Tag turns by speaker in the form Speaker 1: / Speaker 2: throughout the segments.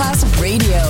Speaker 1: Class Radio.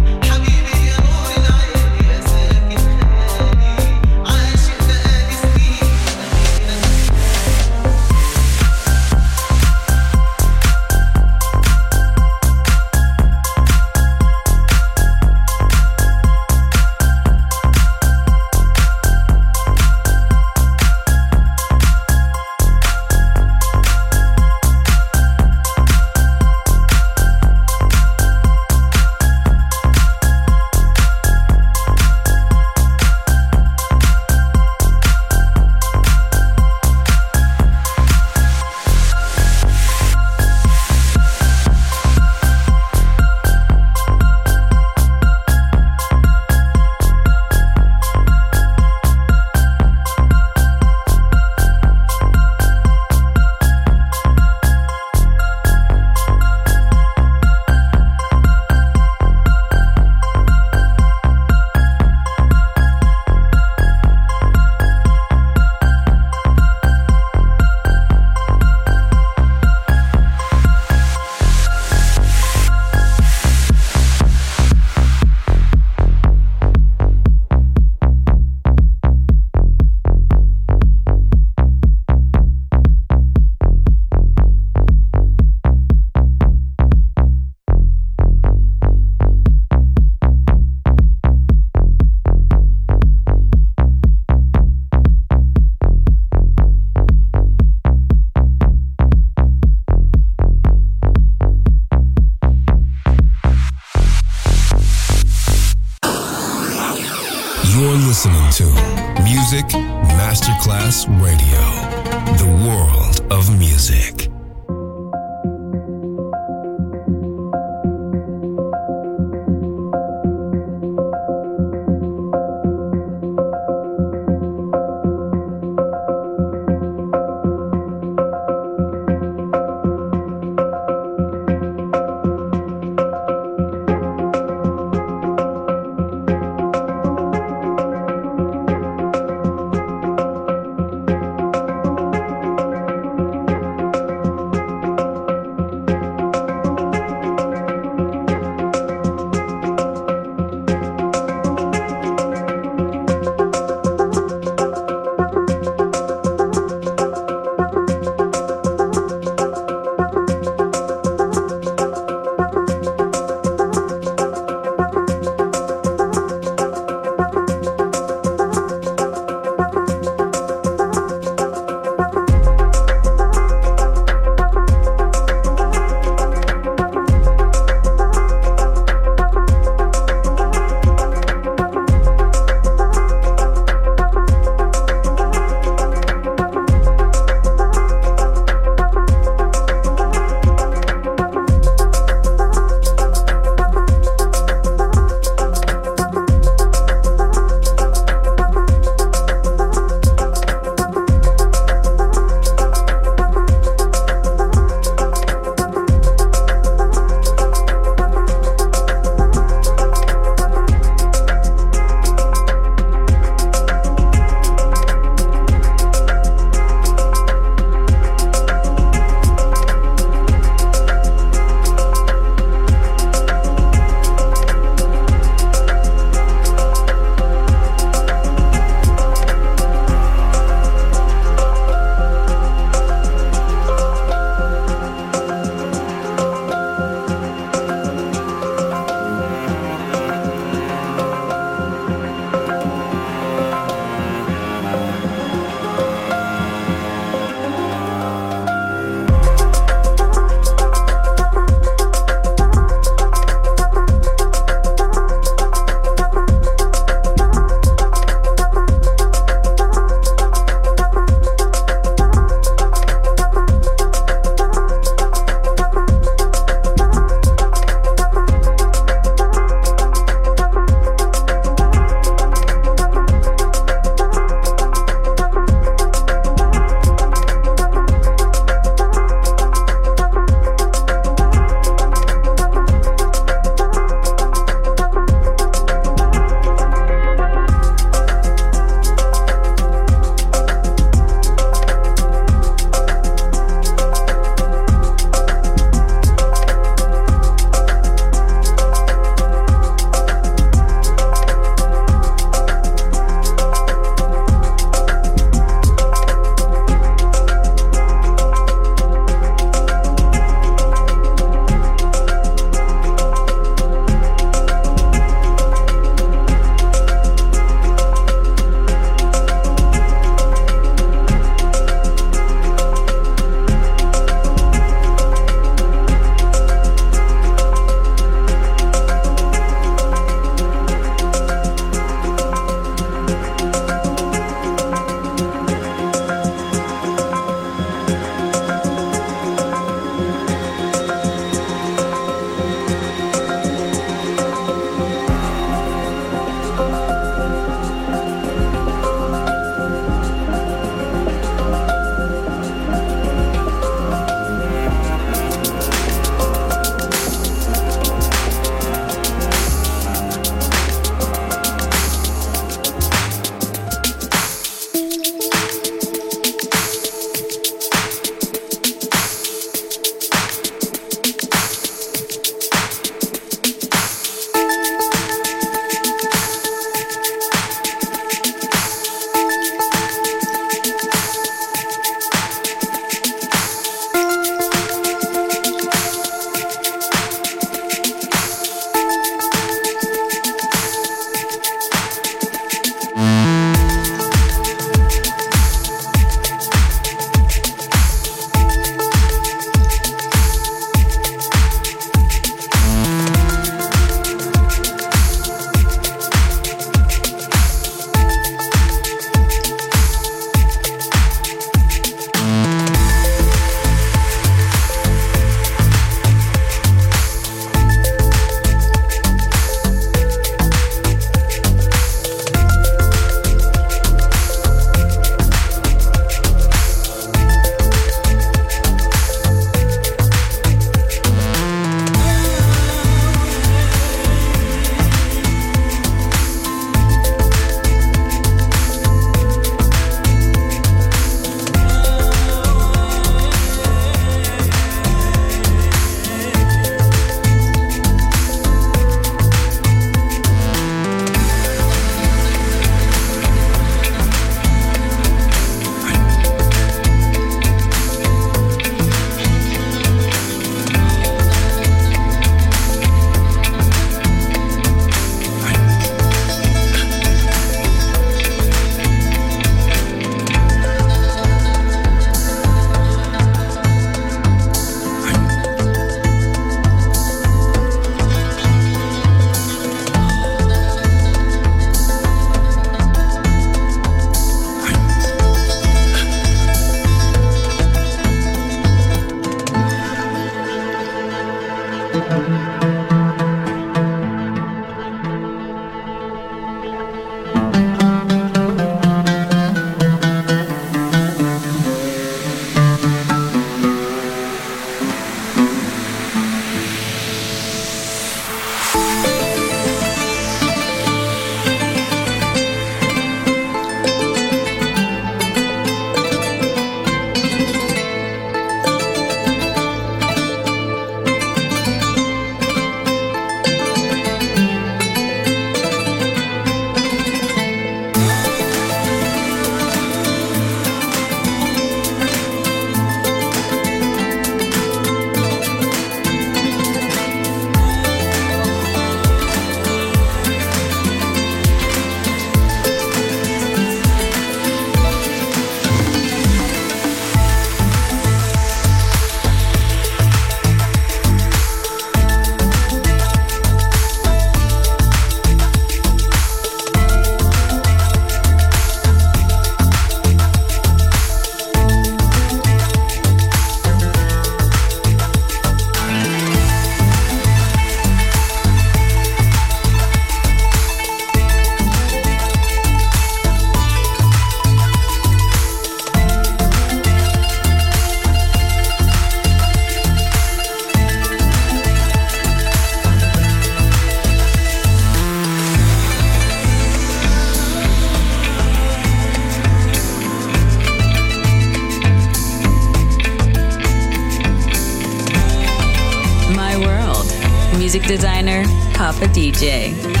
Speaker 1: Papa DJ.